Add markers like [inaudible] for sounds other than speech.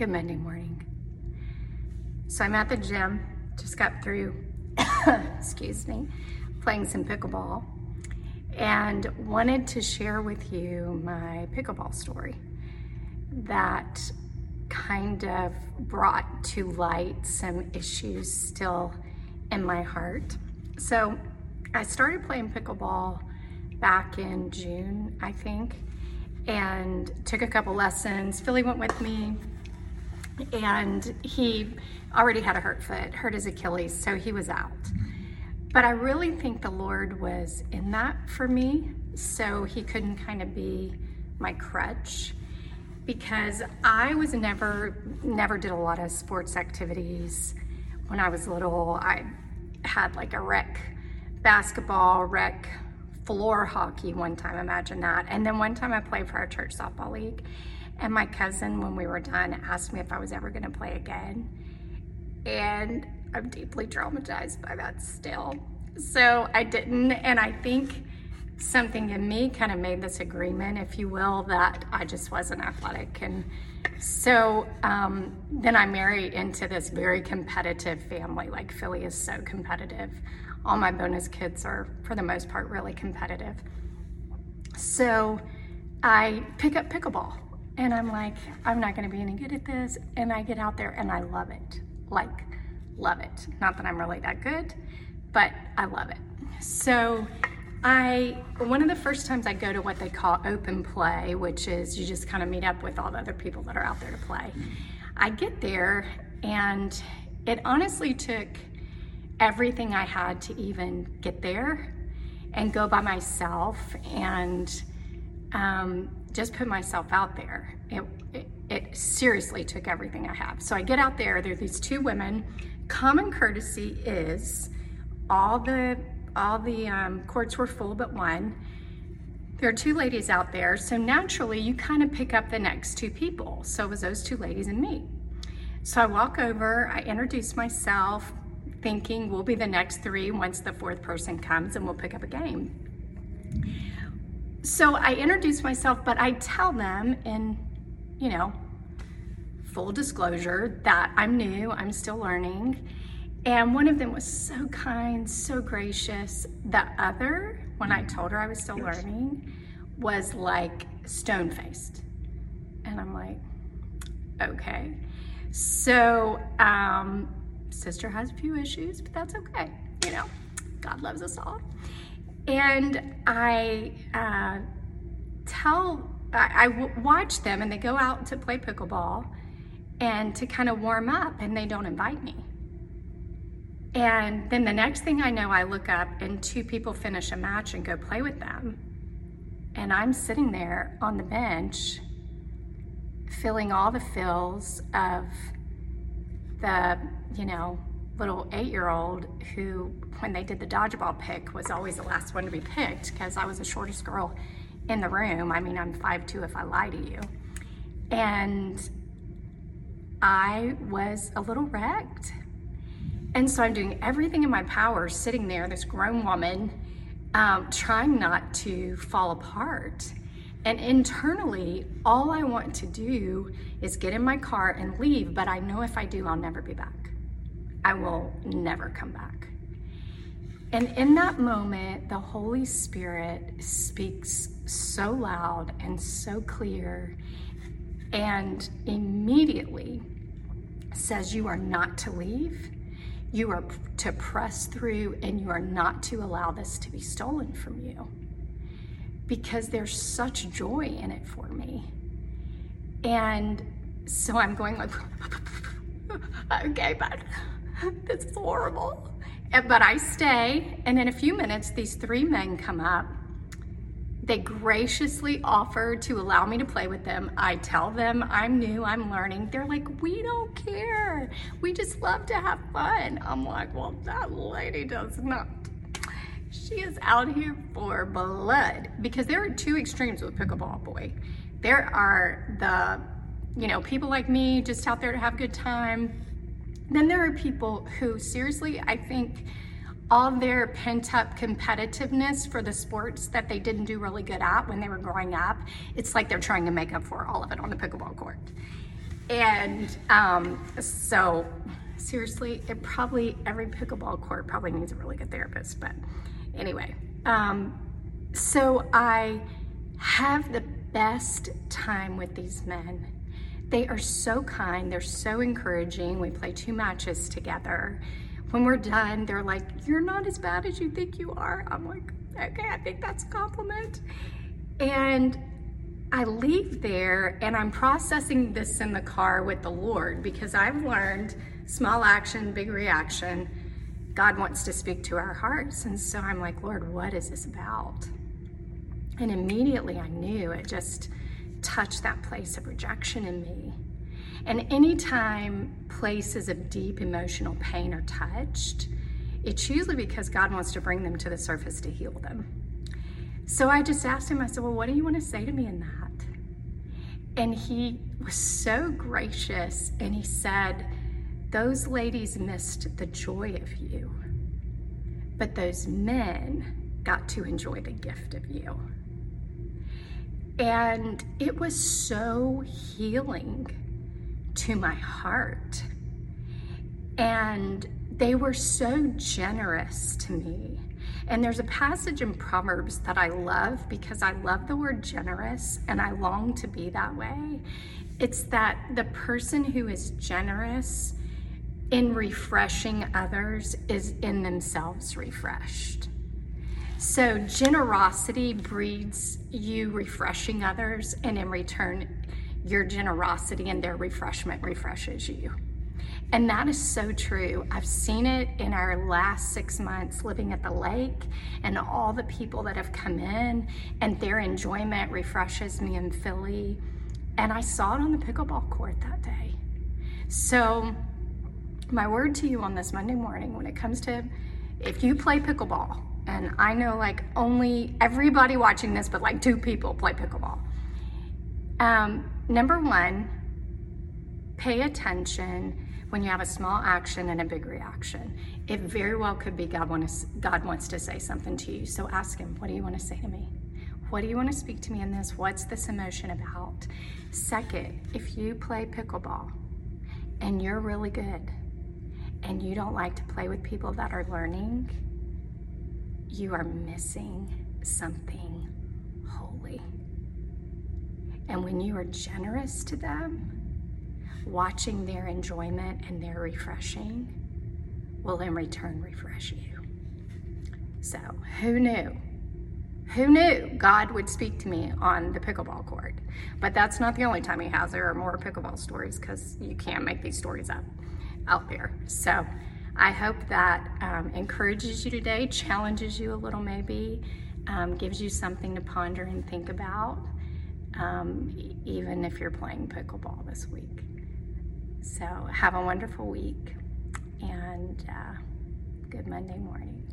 Good Monday morning. So I'm at the gym, just got through, [coughs] excuse me, playing some pickleball and wanted to share with you my pickleball story that kind of brought to light some issues still in my heart. So I started playing pickleball back in June, I think, and took a couple lessons. Philly went with me, and he already had a hurt foot, hurt his Achilles, so he was out. But I really think the Lord was in that for me, so he couldn't kind of be my crutch because I was never never did a lot of sports activities when I was little. I had like a rec basketball, rec floor hockey one time, imagine that. And then one time I played for our church softball league. And my cousin, when we were done, asked me if I was ever going to play again. And I'm deeply traumatized by that still. So I didn't. And I think something in me kind of made this agreement, if you will, that I just wasn't athletic. And so um, then I married into this very competitive family. Like Philly is so competitive. All my bonus kids are, for the most part, really competitive. So I pick up pickleball and I'm like, I'm not going to be any good at this. And I get out there and I love it. Like, love it. Not that I'm really that good, but I love it. So, I one of the first times I go to what they call open play, which is you just kind of meet up with all the other people that are out there to play. I get there and it honestly took everything I had to even get there and go by myself and um, just put myself out there. It, it, it seriously took everything I have. So I get out there, there are these two women. Common courtesy is all the all the um, courts were full but one. There are two ladies out there, so naturally you kind of pick up the next two people. So it was those two ladies and me. So I walk over, I introduce myself, thinking we'll be the next three once the fourth person comes and we'll pick up a game. So I introduce myself, but I tell them in, you know, full disclosure that I'm new, I'm still learning. And one of them was so kind, so gracious. The other, when I told her I was still learning, was like stone faced. And I'm like, okay. So, um, sister has a few issues, but that's okay. You know, God loves us all. And I uh, tell, I, watch them and they go out to play pickleball and to kind of warm up and they don't invite me. And then the next thing I know, I look up and two people finish a match and go play with them. And I'm sitting there on the bench, feeling all the feels of the, you know, little eight year old who, when they did the dodgeball pick, was always the last one to be picked because I was the shortest girl in the room. I mean, I'm 5'2 if I lie to you. And I was a little wrecked. And so I'm doing everything in my power, sitting there, this grown woman, um, trying not to fall apart. And internally, all I want to do is get in my car and leave, but I know if I do, I'll never be back. I will never come back. And in that moment, the Holy Spirit speaks so loud and so clear and immediately says, You are not to leave. You are to press through and you are not to allow this to be stolen from you. Because there's such joy in it for me. And so I'm going like, [laughs] okay, but [laughs] this is horrible. But I stay, and in a few minutes, these three men come up. They graciously offer to allow me to play with them. I tell them I'm new, I'm learning. They're like, we don't care. We just love to have fun. I'm like, well, that lady does not. She is out here for blood because there are two extremes with pickleball, boy. There are the, you know, people like me just out there to have a good time then there are people who, seriously, I think all their pent up competitiveness for the sports that they didn't do really good at when they were growing up, it's like they're trying to make up for all of it on the pickleball court. and um, so seriously, it probably every pickleball court probably needs a really good therapist. But anyway, um, so I have the best time with these men. They are so kind, they're so encouraging. We play two matches together. When we're done, they're like, You're not as bad as you think you are. I'm like, Okay, I think that's a compliment. And I leave there and I'm processing this in the car with the Lord because I've learned small action, big reaction. God wants to speak to our hearts. And so I'm like, Lord, what is this about? And immediately I knew it just touched that place of rejection in me. And anytime places of deep emotional pain are touched, it's usually because God wants to bring them to the surface to heal them. So I just asked him, I said, Well, what do you want to say to me in that? And he was so gracious and he said, Those ladies missed the joy of you, but those men got to enjoy the gift of you. And it was so healing to my heart. And they were so generous to me. And there's a passage in Proverbs that I love because I love the word generous and I long to be that way. It's that the person who is generous in refreshing others is in themselves refreshed. So, generosity breeds you refreshing others, and in return, your generosity and their refreshment refreshes you. And that is so true. I've seen it in our last six months living at the lake and all the people that have come in, and their enjoyment refreshes me in Philly. And I saw it on the pickleball court that day. So, my word to you on this Monday morning when it comes to if you play pickleball, and I know like only everybody watching this, but like two people play pickleball. Um, number one, pay attention when you have a small action and a big reaction. It very well could be God wants, God wants to say something to you. So ask Him, What do you want to say to me? What do you want to speak to me in this? What's this emotion about? Second, if you play pickleball and you're really good and you don't like to play with people that are learning, you are missing something holy. And when you are generous to them, watching their enjoyment and their refreshing will in return refresh you. So, who knew? Who knew God would speak to me on the pickleball court? But that's not the only time He has. There are more pickleball stories because you can't make these stories up out there. So, I hope that um, encourages you today, challenges you a little maybe, um, gives you something to ponder and think about, um, even if you're playing pickleball this week. So have a wonderful week and uh, good Monday morning.